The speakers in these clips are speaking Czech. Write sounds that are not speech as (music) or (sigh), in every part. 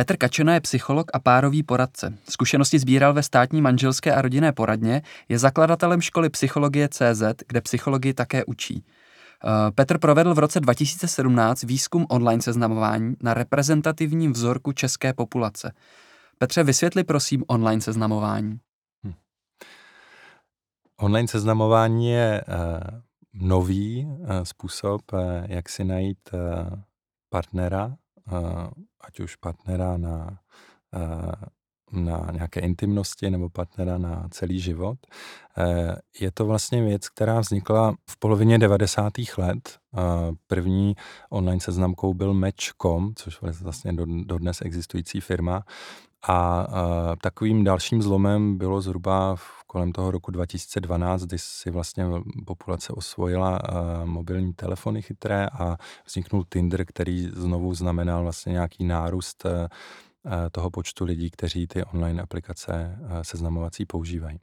Petr Kačena je psycholog a párový poradce. Zkušenosti sbíral ve státní manželské a rodinné poradně, je zakladatelem školy psychologie CZ, kde psychologii také učí. Eh, Petr provedl v roce 2017 výzkum online seznamování na reprezentativním vzorku české populace. Petře, vysvětli prosím online seznamování. Hm. Online seznamování je uh, nový uh, způsob, uh, jak si najít partnera, ať už partnera na uh, na nějaké intimnosti nebo partnera na celý život. Eh, je to vlastně věc, která vznikla v polovině 90. let. První online seznamkou byl Match.com, což je vlastně dodnes existující firma. A takovým dalším zlomem bylo zhruba v kolem toho roku 2012, kdy si vlastně populace osvojila mobilní telefony chytré a vzniknul Tinder, který znovu znamenal vlastně nějaký nárůst Eh, toho počtu lidí, kteří ty online aplikace eh, seznamovací používají.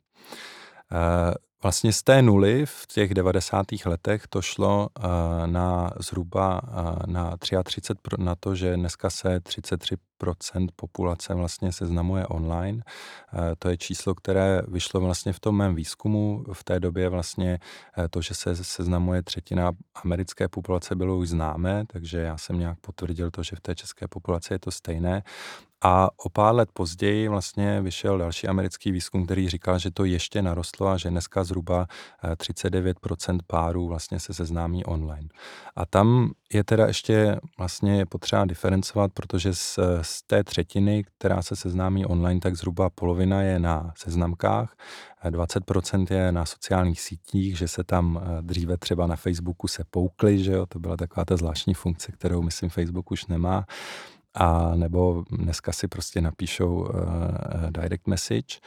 Eh, vlastně z té nuly v těch 90. letech to šlo na zhruba na 33 na to, že dneska se 33% populace vlastně seznamuje online. To je číslo, které vyšlo vlastně v tom mém výzkumu. V té době vlastně to, že se seznamuje třetina americké populace, bylo už známé, takže já jsem nějak potvrdil to, že v té české populaci je to stejné. A o pár let později vlastně vyšel další americký výzkum, který říkal, že to ještě narostlo a že dneska zhruba 39% párů vlastně se seznámí online. A tam je teda ještě vlastně potřeba diferencovat, protože z, z té třetiny, která se seznámí online, tak zhruba polovina je na seznamkách, 20% je na sociálních sítích, že se tam eh, dříve třeba na Facebooku se poukli, že jo, to byla taková ta zvláštní funkce, kterou myslím Facebook už nemá a nebo dneska si prostě napíšou uh, direct message.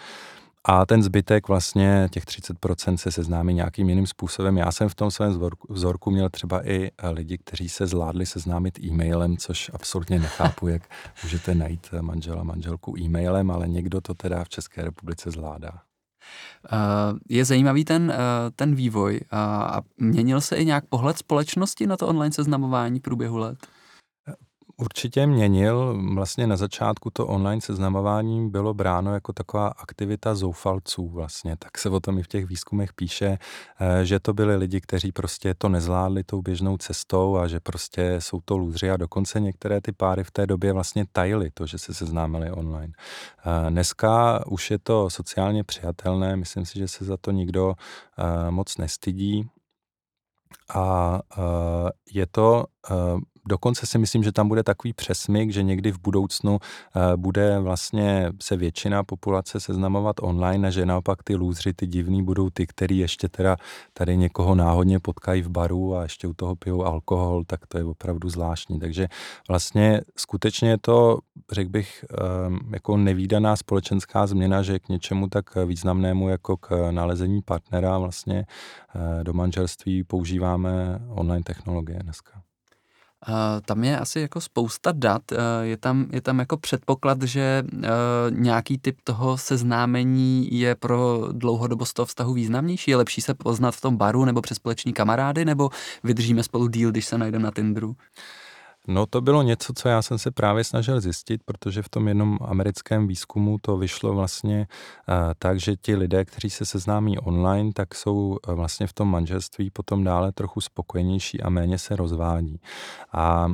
A ten zbytek vlastně, těch 30% se seznámí nějakým jiným způsobem. Já jsem v tom svém vzorku, měl třeba i eh, lidi, kteří se zvládli seznámit e-mailem, což absolutně nechápu, jak (laughs) můžete najít manžela, manželku e-mailem, ale někdo to teda v České republice zvládá. Je zajímavý ten, ten vývoj a měnil se i nějak pohled společnosti na to online seznamování průběhu let? Určitě měnil. Vlastně na začátku to online seznamování bylo bráno jako taková aktivita zoufalců vlastně. Tak se o tom i v těch výzkumech píše, eh, že to byli lidi, kteří prostě to nezvládli tou běžnou cestou a že prostě jsou to lůzři a dokonce některé ty páry v té době vlastně tajili to, že se seznámili online. Eh, dneska už je to sociálně přijatelné, myslím si, že se za to nikdo eh, moc nestydí. A je to dokonce si myslím, že tam bude takový přesmyk, že někdy v budoucnu uh, bude vlastně se většina populace seznamovat online a že naopak ty lůzři, ty divný, budou ty, který ještě teda tady někoho náhodně potkají v baru a ještě u toho pijou alkohol, tak to je opravdu zvláštní. Takže vlastně skutečně je to, řekl bych, um, jako nevýdaná společenská změna, že k něčemu tak významnému jako k nalezení partnera vlastně uh, do manželství používáme online technologie dneska. Uh, tam je asi jako spousta dat, uh, je, tam, je tam jako předpoklad, že uh, nějaký typ toho seznámení je pro dlouhodobost toho vztahu významnější, je lepší se poznat v tom baru nebo přes společní kamarády, nebo vydržíme spolu díl, když se najdeme na Tinderu? No to bylo něco, co já jsem se právě snažil zjistit, protože v tom jednom americkém výzkumu to vyšlo vlastně uh, tak, že ti lidé, kteří se seznámí online, tak jsou uh, vlastně v tom manželství potom dále trochu spokojenější a méně se rozvádí. A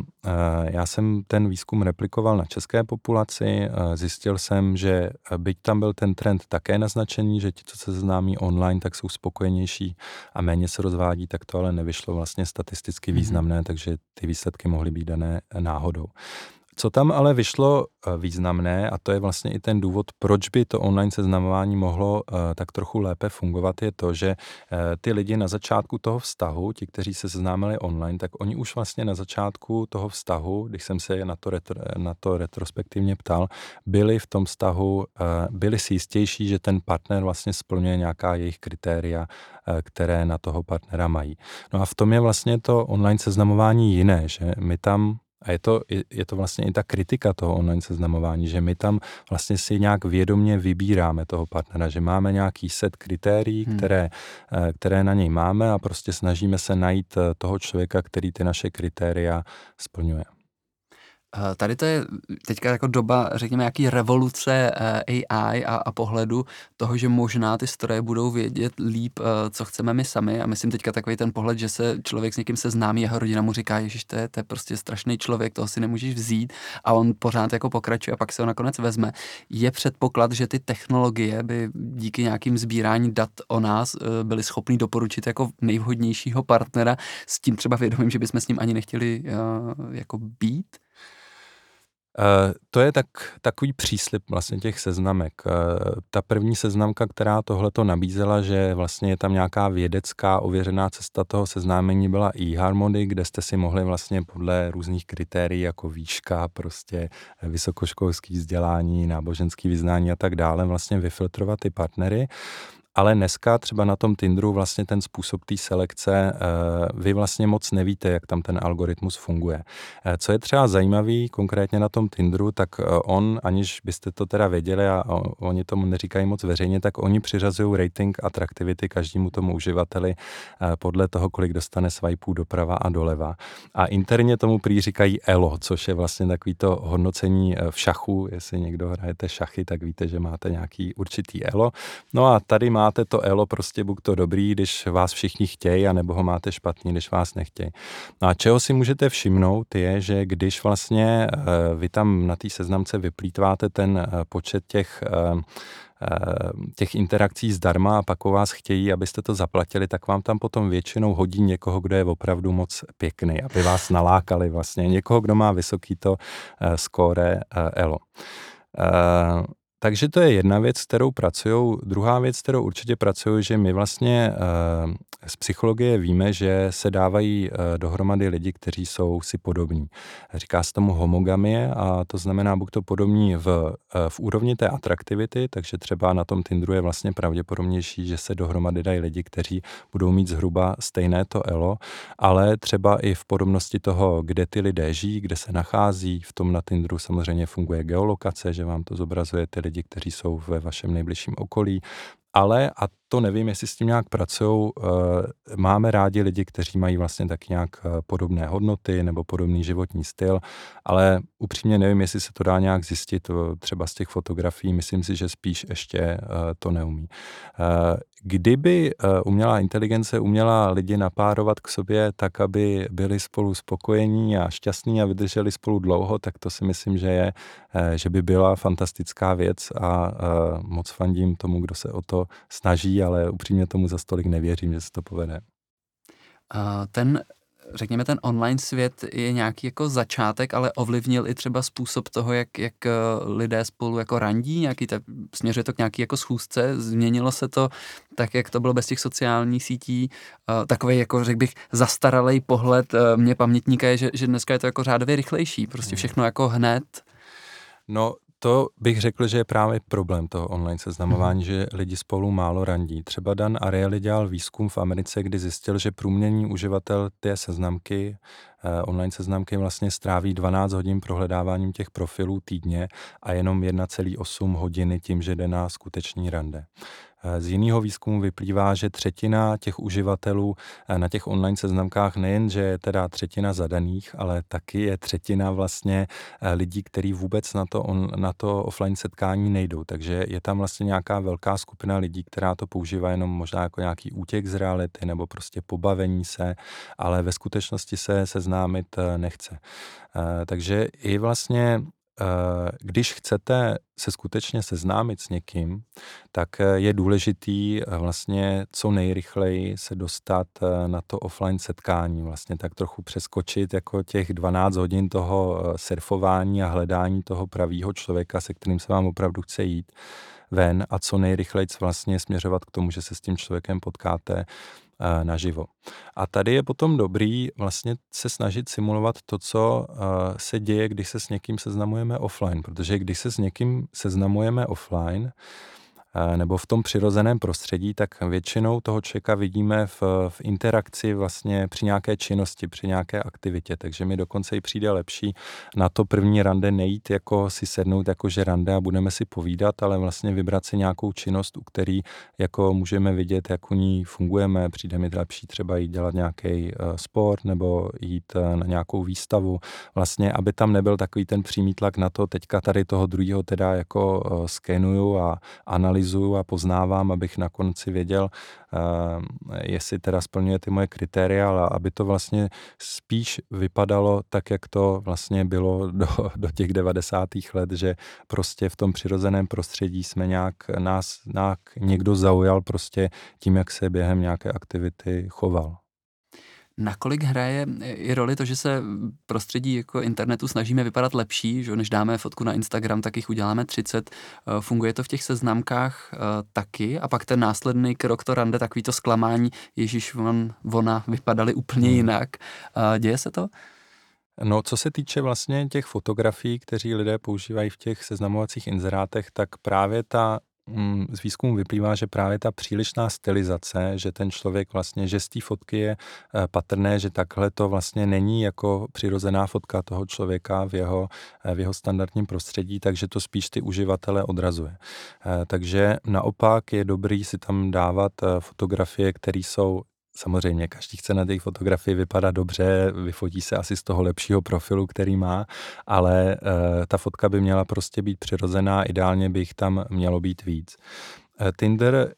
já jsem ten výzkum replikoval na české populaci, zjistil jsem, že byť tam byl ten trend také naznačený, že ti, co se seznámí online, tak jsou spokojenější a méně se rozvádí, tak to ale nevyšlo vlastně statisticky mhm. významné, mm-hmm. takže ty výsledky mohly být dané náhodou. Co tam ale vyšlo eh, významné, a to je vlastně i ten důvod, proč by to online seznamování mohlo uh, tak trochu lépe fungovat, je to, že uh, ty lidi na začátku toho vztahu, ti, kteří se seznámili online, tak oni už vlastně na začátku toho vztahu, když jsem se na to, retro, na to retrospektivně ptal, byli v tom vztahu, byli si jistější, že ten partner vlastně splňuje nějaká jejich kritéria, které na toho partnera mají. No a v tom je vlastně to online seznamování jiné, že my tam a je to, je to vlastně i ta kritika toho online seznamování, že my tam vlastně si nějak vědomně vybíráme toho partnera, že máme nějaký set kritérií, hmm. které, eh, které na něj máme a prostě snažíme se najít eh, toho člověka, který ty naše kritéria splňuje. Eh, tady to je teďka jako doba, řekněme, jaký revoluce eh, AI a, a pohledu toho, že možná ty stroje budou vědět líp, eh, co chceme my sami. A myslím teďka takový ten pohled, že se člověk s někým seznámí, jeho rodina mu říká, že to je, to je prostě strašný člověk, toho si nemůžeš vzít a on pořád jako pokračuje a pak se ho nakonec vezme. Je předpoklad, že ty technologie by díky nějakým sbírání dat o nás byly schopný doporučit jako nejvhodnějšího partnera s tím třeba vědomím, že bychom s ním ani nechtěli jako být? Uh, to je tak, takový příslip vlastně těch seznamek. Uh, ta první seznamka, která tohleto nabízela, že vlastně je tam nějaká vědecká ověřená cesta toho seznámení, byla e-harmony, kde jste si mohli vlastně podle různých kritérií jako výška, prostě vysokoškolský vzdělání, náboženský vyznání a tak dále vlastně vyfiltrovat ty partnery. Ale dneska třeba na tom Tinderu vlastně ten způsob té selekce, eh, vy vlastně moc nevíte, jak tam ten algoritmus funguje. Eh, co je třeba zajímavý konkrétně na tom Tinderu, tak eh, on, aniž byste to teda věděli a oni tomu neříkají moc veřejně, tak oni přiřazují rating atraktivity každému tomu uživateli podle toho, kolik dostane swipeů doprava a doleva. A interně tomu prý říkají ELO, což je vlastně takový to hodnocení v šachu. Jestli někdo hrajete šachy, tak víte, že máte nějaký určitý ELO. No a tady má máte to elo prostě buď to dobrý, když vás všichni chtějí, anebo ho máte špatný, když vás nechtějí. No a čeho si můžete všimnout je, že když vlastně eh, vy tam na té seznamce vyplýtváte ten eh, počet těch eh, těch interakcí zdarma a pak o vás chtějí, abyste to zaplatili, tak vám tam potom většinou hodí někoho, kdo je opravdu moc pěkný, aby vás nalákali vlastně. Někoho, kdo má vysoký to skóre ELO. Takže to je jedna věc, kterou pracují. Druhá věc, kterou určitě pracují, že my vlastně eh, z psychologie víme, že se dávají eh, dohromady lidi, kteří jsou si podobní. Říká se tomu homogamie a to znamená buď to podobní v, eh, v úrovni té atraktivity, takže třeba na tom Tinderu je vlastně pravděpodobnější, že se dohromady dají lidi, kteří budou mít zhruba stejné to elo, ale třeba i v podobnosti toho, kde ty lidé žijí, kde se nachází. V tom na Tinderu samozřejmě funguje geolokace, že vám to zobrazuje ty lidi, kteří jsou ve vašem nejbližším okolí. Ale, a to nevím, jestli s tím nějak pracují, eh, máme rádi lidi, kteří mají vlastně tak nějak eh, podobné hodnoty nebo podobný životní styl, ale upřímně nevím, jestli se to dá nějak zjistit eh, třeba z těch fotografií, myslím si, že spíš ještě to neumí. Kdyby umělá inteligence uměla lidi napárovat k sobě tak, aby byli spolu spokojení a šťastní a vydrželi spolu dlouho, tak to si myslím, že je, že by byla fantastická věc a moc fandím tomu, kdo se o to snaží, ale upřímně tomu za stolik nevěřím, že se to povede. Ten řekněme, ten online svět je nějaký jako začátek, ale ovlivnil i třeba způsob toho, jak, jak eh, lidé spolu jako randí, nějaký ta, směřuje to k nějaký jako schůzce, změnilo se to tak, jak to bylo bez těch sociálních sítí, uh, takový jako řekl bych zastaralý pohled uh, mě pamětníka je, že, že dneska je to jako řádově rychlejší, prostě hmm. všechno jako hned. No, to bych řekl, že je právě problém toho online seznamování, mm. že lidi spolu málo randí. Třeba Dan Ariely dělal výzkum v Americe, kdy zjistil, že průměrný uživatel té seznamky, eh, online seznamky vlastně stráví 12 hodin prohledáváním těch profilů týdně a jenom 1,8 hodiny tím, že jde na skutečný rande. Eh, z jiného výzkumu vyplývá, že třetina těch uživatelů eh, na těch online seznamkách nejen, že je teda třetina zadaných, ale taky je třetina vlastně eh, lidí, kteří vůbec na to, on, na to offline setkání nejdou. Takže je tam vlastně nějaká velká skupina lidí, která to používá jenom možná jako nějaký útěk z reality nebo prostě pobavení se, ale ve skutečnosti se seznámit nechce. Takže i vlastně když chcete se skutečně seznámit s někým, tak eh, je důležitý eh, vlastně co nejrychleji se dostat na to offline setkání, vlastně tak trochu přeskočit jako těch 12 hodin toho surfování a hledání toho pravýho člověka, se kterým se vám opravdu chce jít ven a co nejrychleji vlastně směřovat k tomu, že se s tím člověkem potkáte. Eh, naživo. A tady je potom dobrý vlastně se snažit simulovat to, co se děje, když se s někým seznamujeme offline, protože když se s někým seznamujeme offline, nebo v tom přirozeném prostředí, tak většinou toho člověka vidíme v, v interakci vlastně při nějaké činnosti, při nějaké aktivitě. Takže mi dokonce i přijde lepší na to první rande nejít jako si sednout jako že rande a budeme si povídat, ale vlastně vybrat si nějakou činnost, u který jako můžeme vidět, jak u ní fungujeme. Přijde mi lepší třeba jít dělat nějaký sport nebo jít na nějakou výstavu. Vlastně, aby tam nebyl takový ten přímý tlak na to, teďka tady toho druhého teda jako skenuju a analyzuju a poznávám, abych na konci věděl, jestli teda splňuje ty moje kritéria, ale aby to vlastně spíš vypadalo tak, jak to vlastně bylo (laughs) do, do těch 90. let, že prostě v tom přirozeném prostředí jsme nějak, nás nějak někdo zaujal prostě tím, jak se během nějaké aktivity choval. Nakolik hraje i roli to, že se prostředí jako internetu snažíme vypadat lepší, že než dáme fotku na Instagram, tak jich uděláme 30. Eh, funguje to v těch seznamkách eh, taky a pak ten následný krok to rande, takový to zklamání, ježíš, on, ona vypadaly úplně hmm. jinak. Děje se to? No, co se týče vlastně těch fotografií, kteří lidé používají v těch seznamovacích inzerátech, tak právě ta z výzkumu vyplývá, že právě ta přílišná stylizace, že ten člověk vlastně, že z té fotky je eh, patrné, že takhle to vlastně není jako přirozená fotka toho člověka v jeho, eh, v jeho standardním prostředí, takže to spíš ty uživatele odrazuje. Eh, takže naopak je dobrý si tam dávat fotografie, které jsou samozřejmě každý chce na té fotografii vypadat dobře, vyfotí se asi z toho lepšího profilu, který má, ale uh, ta fotka by měla prostě být přirozená, ideálně by jich tam mělo být víc. Eh, Tinder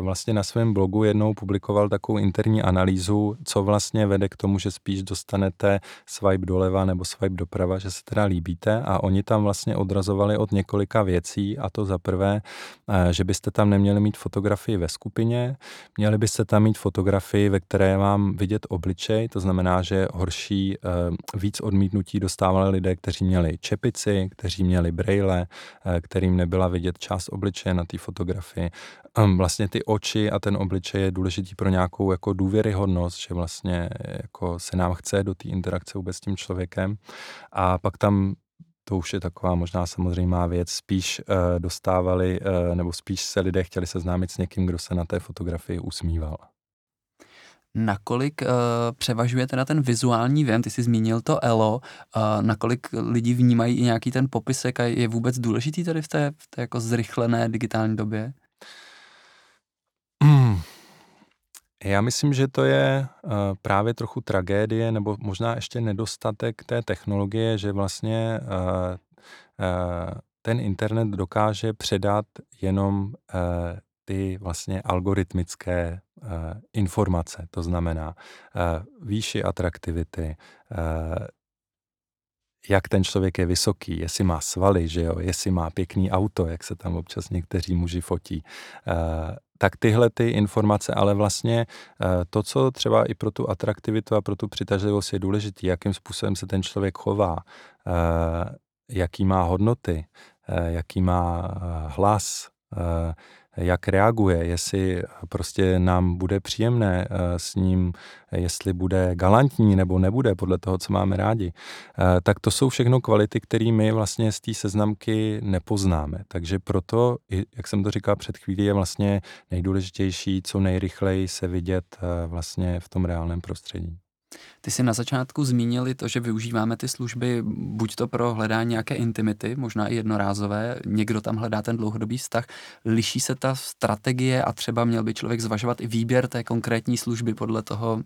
vlastně na svém blogu jednou publikoval takovou interní analýzu, co vlastně vede k tomu, že spíš dostanete swipe doleva nebo swipe doprava, že se teda líbíte a oni tam vlastně odrazovali od několika věcí a to za prvé, eh, že byste tam neměli mít fotografii ve skupině, měli byste tam mít fotografii, ve které vám vidět obličej, to znamená, že horší, víc odmítnutí dostávali lidé, kteří měli čepici, kteří měli brejle, kterým nebyla vidět část obličeje na té fotografii fotografii. Vlastně ty oči a ten obličej je důležitý pro nějakou jako důvěryhodnost, že vlastně jako se nám chce do té interakce vůbec s tím člověkem. A pak tam to už je taková možná samozřejmá věc, spíš uh, dostávali, uh, nebo spíš se lidé chtěli seznámit s někým, kdo se na té fotografii usmíval. Nakolik uh, převažuje teda ten vizuální věm, ty jsi zmínil to ELO, uh, nakolik lidi vnímají i nějaký ten popisek a je vůbec důležitý tady v té, v té jako zrychlené digitální době? Hmm. Já myslím, že to je uh, právě trochu tragédie, nebo možná ještě nedostatek té technologie, že vlastně uh, uh, ten internet dokáže předat jenom ty vlastně algoritmické informace, to znamená výši atraktivity, jak ten člověk je vysoký, jestli má svaly, že jo, jestli má pěkný auto, jak se tam občas někteří muži fotí. Uh, tak tyhle ty informace, ale vlastně uh, to, co třeba i pro tu atraktivitu a pro tu přitažlivost je důležité, jakým způsobem se ten člověk chová, uh, jaký má hodnoty, jaký má hlas, jak reaguje, jestli prostě nám bude příjemné eh, s ním, jestli bude galantní nebo nebude, podle toho, co máme rádi, eh, tak to jsou všechno kvality, které my vlastně z té seznamky nepoznáme. Takže proto, jak jsem to říkal před chvílí, je vlastně nejdůležitější co nejrychleji se vidět eh, vlastně v tom reálném prostředí. Ty jsi na začátku zmínili to, že využíváme ty služby buď to pro hledání nějaké intimity, možná i jednorázové, někdo tam hledá ten dlouhodobý vztah. Liší se ta strategie a třeba měl by člověk zvažovat i výběr té konkrétní služby podle toho,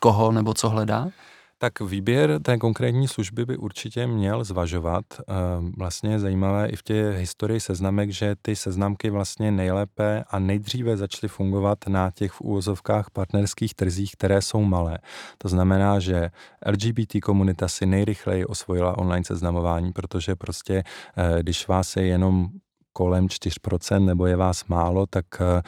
koho nebo co hledá? Tak výběr té konkrétní služby by určitě měl zvažovat. Ehm, vlastně je zajímavé i v té historii seznamek, že ty seznamky vlastně nejlépe a nejdříve začaly fungovat na těch v úvozovkách partnerských trzích, které jsou malé. To znamená, že LGBT komunita si nejrychleji osvojila online seznamování, protože prostě, eh, když vás je jenom kolem 4% nebo je vás málo, tak eh,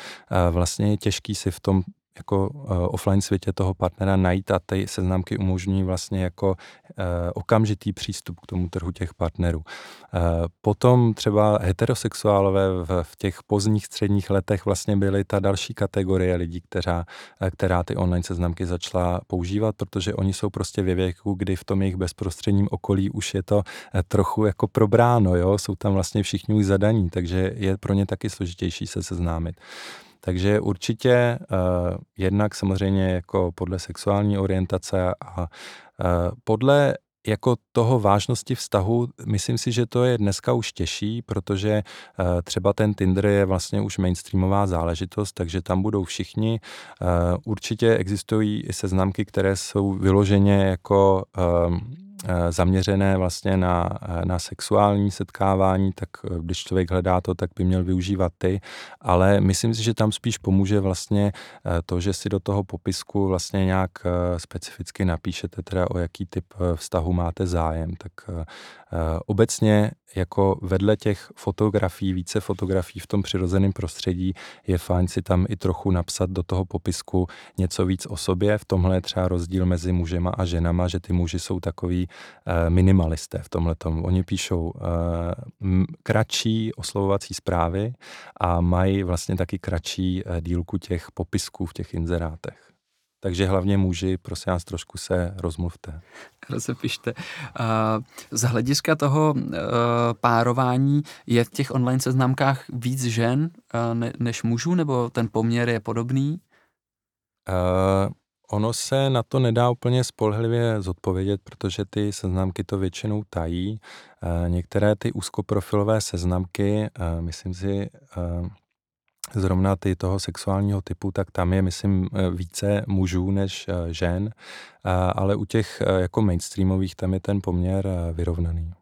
vlastně je těžký si v tom jako uh, offline světě toho partnera najít a ty seznamky umožňují vlastně jako uh, okamžitý přístup k tomu trhu těch partnerů. Uh, potom třeba heterosexuálové v, v těch pozdních středních letech vlastně byly ta další kategorie lidí, která, která ty online seznamky začala používat, protože oni jsou prostě ve věku, kdy v tom jejich bezprostředním okolí už je to trochu jako probráno, jo? jsou tam vlastně všichni už zadaní, takže je pro ně taky složitější se seznámit. Takže určitě uh, jednak samozřejmě jako podle sexuální orientace a uh, podle jako toho vážnosti vztahu, myslím si, že to je dneska už těžší, protože uh, třeba ten Tinder je vlastně už mainstreamová záležitost, takže tam budou všichni. Uh, určitě existují i seznamky, které jsou vyloženě jako zaměřené vlastně na, eh, na sexuální setkávání, tak eh, když člověk hledá to, tak by měl využívat ty, ale myslím si, že tam spíš pomůže vlastně to, že si do toho popisku vlastně nějak specificky napíšete teda o jaký typ vztahu máte zájem, tak obecně jako vedle těch fotografií, více fotografií v tom přirozeném prostředí, je fajn si tam i trochu napsat do toho popisku něco víc o sobě. V tomhle je třeba rozdíl mezi mužema a ženama, že ty muži jsou takový minimalisté v tomhle. Oni píšou uh, kratší oslovovací zprávy a mají vlastně taky kratší uh, dílku těch popisků v těch inzerátech. Takže hlavně muži, prosím vás, trošku se rozmluvte. Rozepište. Z hlediska toho párování je v těch online seznamkách víc žen než mužů, nebo ten poměr je podobný? Uh, ono se na to nedá úplně spolehlivě zodpovědět, protože ty seznamky to většinou tají. Uh, některé ty úzkoprofilové seznamky, uh, myslím si, zrovna ty toho sexuálního typu, tak tam je, myslím, eh, více mužů než eh, žen, ale u těch eh, jako mainstreamových tam je ten poměr vyrovnaný.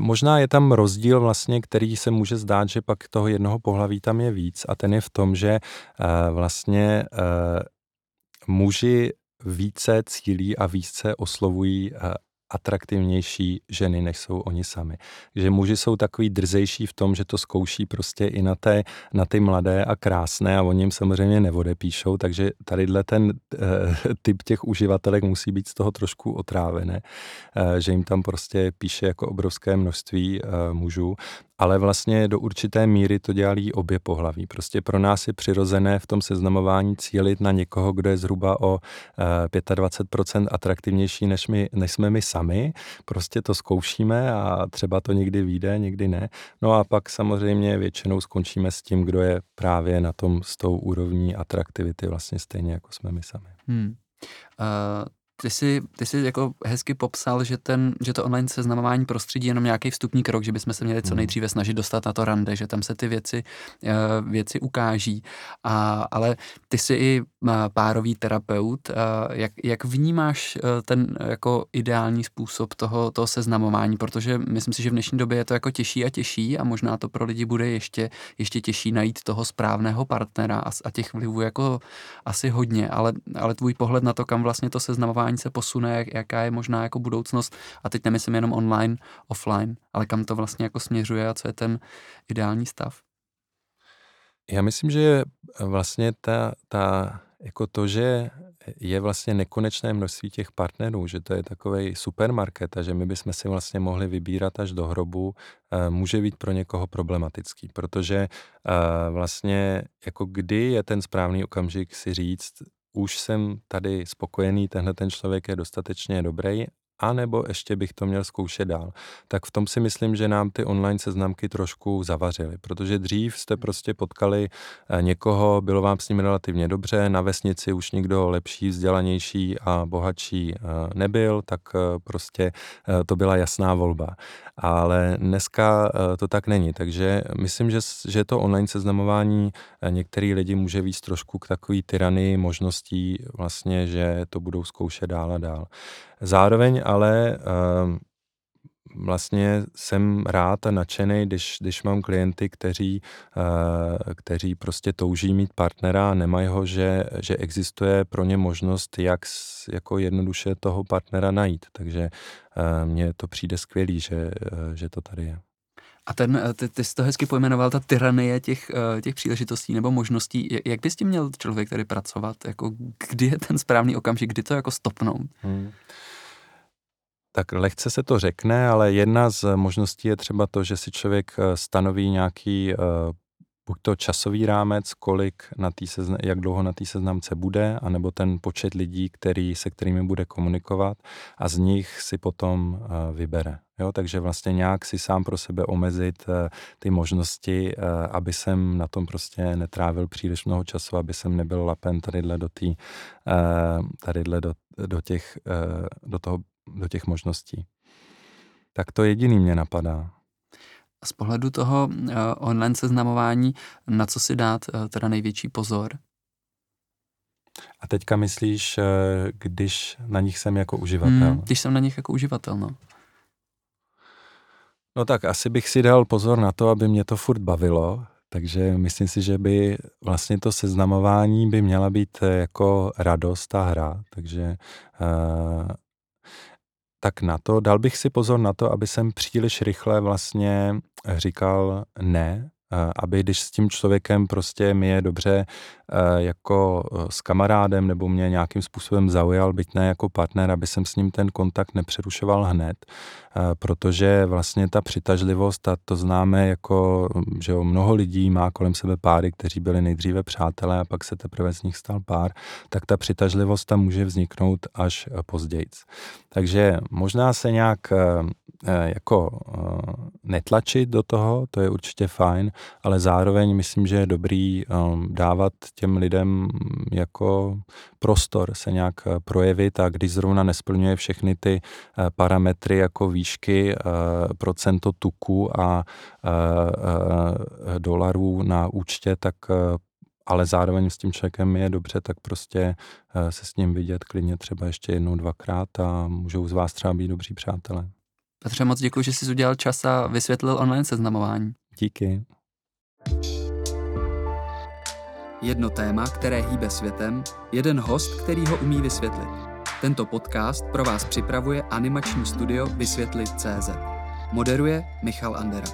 Možná je tam rozdíl vlastně, který se může zdát, že pak toho jednoho pohlaví tam je víc a ten je v tom, že vlastně muži více cílí a více oslovují atraktivnější ženy, než jsou oni sami. Že muži jsou takový drzejší v tom, že to zkouší prostě i na, té, na ty mladé a krásné a oni jim samozřejmě nevodepíšou, takže tadyhle ten e, (laughs) typ těch uživatelek musí být z toho trošku otrávené, e, že jim tam prostě píše jako obrovské množství e, mužů ale vlastně do určité míry to dělají obě pohlaví. Prostě pro nás je přirozené v tom seznamování cílit na někoho, kdo je zhruba o 25% eh, atraktivnější než, my, než jsme my sami. Prostě to zkoušíme a třeba to někdy vyjde, někdy ne. No a pak samozřejmě většinou skončíme s tím, kdo je právě na tom s tou úrovní atraktivity vlastně stejně jako jsme my sami. Hmm. Uh, ty jsi, ty jsi jako hezky popsal, že, ten, že to online seznamování prostředí je jenom nějaký vstupní krok, že bychom se měli co hmm. nejdříve snažit dostat na to rande, že tam se ty věci, eh, věci ukáží. A, ale ty jsi i eh, párový terapeut. Jak, jak vnímáš eh, ten jako ideální způsob toho, toho seznamování? Protože myslím si, že v dnešní době je to jako těžší a těžší a možná to pro lidi bude ještě, ještě těžší najít toho správného partnera a, a těch vlivů jako asi hodně, ale, ale tvůj pohled na to, kam vlastně to seznamování vzdělávání se posune, jak, jaká je možná jako budoucnost. A teď nemyslím jenom online, offline, ale kam to vlastně jako směřuje a co je ten ideální stav. Já myslím, že vlastně ta, ta jako to, že je vlastně nekonečné množství těch partnerů, že to je takový supermarket a že my bychom si vlastně mohli vybírat až do hrobu, eh, může být pro někoho problematický, protože eh, vlastně jako kdy je ten správný okamžik si říct, už jsem tady spokojený, tenhle ten člověk je dostatečně dobrý a nebo ještě bych to měl zkoušet dál. Tak v tom si myslím, že nám ty online seznamky trošku zavařily, protože dřív jste prostě potkali eh, někoho, bylo vám s ním relativně dobře, na vesnici už nikdo lepší, vzdělanější a bohatší eh, nebyl, tak eh, prostě to byla jasná volba. Ale dneska to tak není, takže myslím, že, že to online seznamování některý lidi může víc trošku k takový tyranii možností vlastně, že to budou zkoušet dál a dál. Zároveň ale uh, vlastně jsem rád a nadšený, když, když mám klienty, kteří, uh, kteří prostě touží mít partnera a nemají ho, že, že existuje pro ně možnost, jak jako jednoduše toho partnera najít. Takže uh, mně to přijde skvělý, že, uh, že to tady je. A ten, ty, ty jsi to hezky pojmenoval, ta tyranie těch, těch příležitostí nebo možností. Jak bys tím měl člověk tady pracovat? Jako, kdy je ten správný okamžik, kdy to jako stopnout? Hmm. Tak lehce se to řekne, ale jedna z možností je třeba to, že si člověk stanoví nějaký buď to časový rámec, kolik na tý sezna, jak dlouho na té seznamce bude, anebo ten počet lidí, který, se kterými bude komunikovat a z nich si potom vybere. Jo, takže vlastně nějak si sám pro sebe omezit uh, ty možnosti, uh, aby jsem na tom prostě netrávil příliš mnoho času, aby jsem nebyl lapen tadyhle do, tý, tadyhle do, do, těch, do, toho, do těch možností. Tak to jediný mě napadá z pohledu toho online seznamování, na co si dát teda největší pozor? A teďka myslíš, když na nich jsem jako uživatel? Hmm, když jsem na nich jako uživatel, no. No tak asi bych si dal pozor na to, aby mě to furt bavilo, takže myslím si, že by vlastně to seznamování by měla být jako radost a hra, takže uh, tak na to, dal bych si pozor na to, aby jsem příliš rychle vlastně říkal ne, aby když s tím člověkem prostě mi je dobře jako s kamarádem nebo mě nějakým způsobem zaujal, byť ne jako partner, aby jsem s ním ten kontakt nepřerušoval hned, protože vlastně ta přitažlivost, a to známe jako, že jo, mnoho lidí má kolem sebe páry, kteří byli nejdříve přátelé a pak se teprve z nich stal pár, tak ta přitažlivost tam může vzniknout až později. Takže možná se nějak Eh, jako eh, netlačit do toho, to je určitě fajn, ale zároveň myslím, že je dobrý ehm, dávat těm lidem jako prostor se nějak eh, projevit a když zrovna nesplňuje všechny ty parametry jako výšky, procento tuku a dolarů na účtě, tak ale zároveň s tím člověkem je dobře, tak prostě se s ním vidět klidně třeba ještě jednou, dvakrát a můžou z vás třeba být dobří přátelé. Petře, moc děkuji, že jsi udělal čas a vysvětlil online seznamování. Díky. Jedno téma, které hýbe světem, jeden host, který ho umí vysvětlit. Tento podcast pro vás připravuje animační studio Vysvětlit.cz. Moderuje Michal Andera.